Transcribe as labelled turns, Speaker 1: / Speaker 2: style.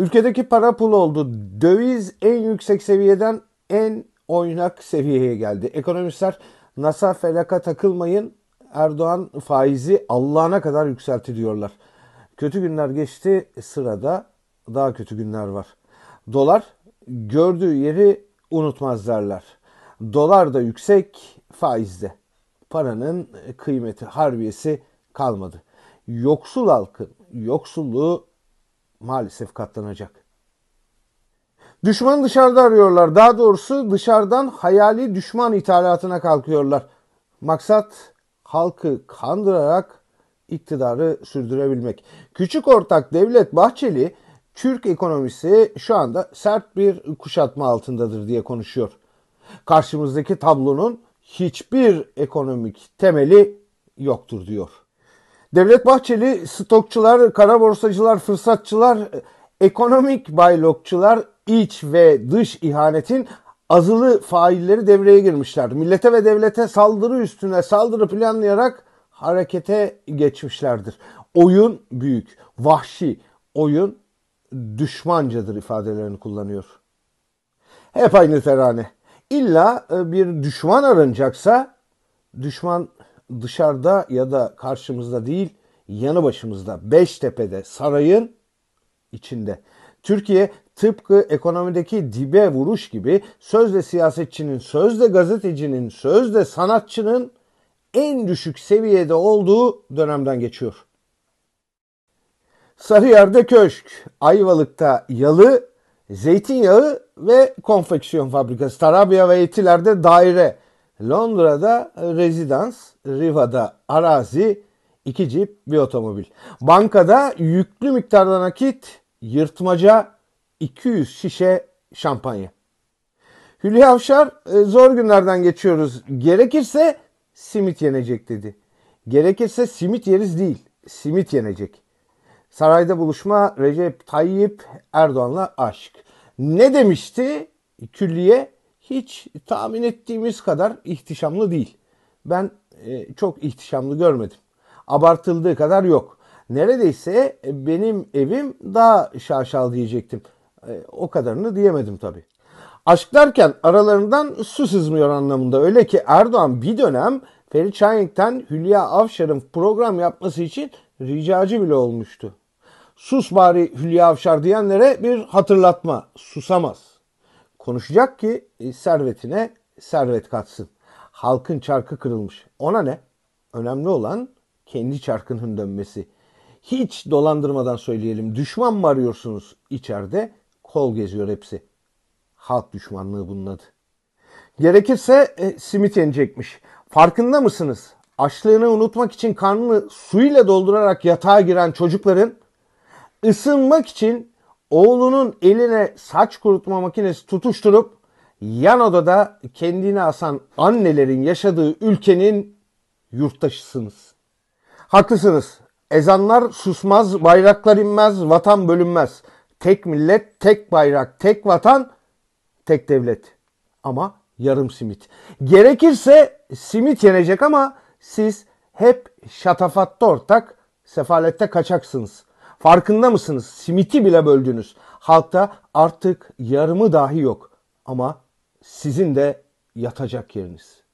Speaker 1: Ülkedeki para pul oldu. Döviz en yüksek seviyeden en oynak seviyeye geldi. Ekonomistler NASA felaka takılmayın Erdoğan faizi Allah'ına kadar yükselti diyorlar. Kötü günler geçti sırada daha kötü günler var. Dolar gördüğü yeri unutmaz derler. Dolar da yüksek faizde. Paranın kıymeti harbiyesi kalmadı. Yoksul halkın yoksulluğu maalesef katlanacak. Düşman dışarıda arıyorlar. Daha doğrusu dışarıdan hayali düşman ithalatına kalkıyorlar. Maksat halkı kandırarak iktidarı sürdürebilmek. Küçük ortak Devlet Bahçeli Türk ekonomisi şu anda sert bir kuşatma altındadır diye konuşuyor. Karşımızdaki tablonun hiçbir ekonomik temeli yoktur diyor. Devlet Bahçeli stokçular, kara borsacılar, fırsatçılar, ekonomik baylokçular iç ve dış ihanetin azılı failleri devreye girmişler. Millete ve devlete saldırı üstüne saldırı planlayarak harekete geçmişlerdir. Oyun büyük, vahşi, oyun düşmancadır ifadelerini kullanıyor. Hep aynı terane. İlla e, bir düşman aranacaksa düşman dışarıda ya da karşımızda değil yanı başımızda Beştepe'de sarayın içinde. Türkiye tıpkı ekonomideki dibe vuruş gibi sözde siyasetçinin, sözde gazetecinin, sözde sanatçının en düşük seviyede olduğu dönemden geçiyor. Sarıyer'de köşk, Ayvalık'ta yalı, zeytinyağı ve konfeksiyon fabrikası, Tarabya ve Etiler'de daire, Londra'da rezidans, Riva'da arazi, iki cip, bir otomobil. Bankada yüklü miktarda nakit, yırtmaca, 200 şişe şampanya. Hülya Avşar e, zor günlerden geçiyoruz. Gerekirse simit yenecek dedi. Gerekirse simit yeriz değil, simit yenecek. Sarayda buluşma Recep Tayyip Erdoğan'la aşk. Ne demişti? Külliye hiç tahmin ettiğimiz kadar ihtişamlı değil. Ben e, çok ihtişamlı görmedim. Abartıldığı kadar yok. Neredeyse benim evim daha şaşal diyecektim. E, o kadarını diyemedim tabii. Aşk derken aralarından su sızmıyor anlamında. Öyle ki Erdoğan bir dönem Ferit Şahink'ten Hülya Avşar'ın program yapması için ricacı bile olmuştu. Sus bari Hülya Avşar diyenlere bir hatırlatma. Susamaz. Konuşacak ki e, servetine servet katsın. Halkın çarkı kırılmış. Ona ne? Önemli olan kendi çarkının dönmesi. Hiç dolandırmadan söyleyelim. Düşman mı arıyorsunuz içeride? Kol geziyor hepsi. Halk düşmanlığı bunun adı. Gerekirse e, simit yenecekmiş. Farkında mısınız? Açlığını unutmak için karnını suyla doldurarak yatağa giren çocukların ısınmak için oğlunun eline saç kurutma makinesi tutuşturup yan odada kendini asan annelerin yaşadığı ülkenin yurttaşısınız. Haklısınız. Ezanlar susmaz, bayraklar inmez, vatan bölünmez. Tek millet, tek bayrak, tek vatan, tek devlet. Ama yarım simit. Gerekirse simit yenecek ama siz hep şatafatta ortak, sefalette kaçaksınız. Farkında mısınız? Simiti bile böldünüz. Halkta artık yarımı dahi yok. Ama sizin de yatacak yeriniz.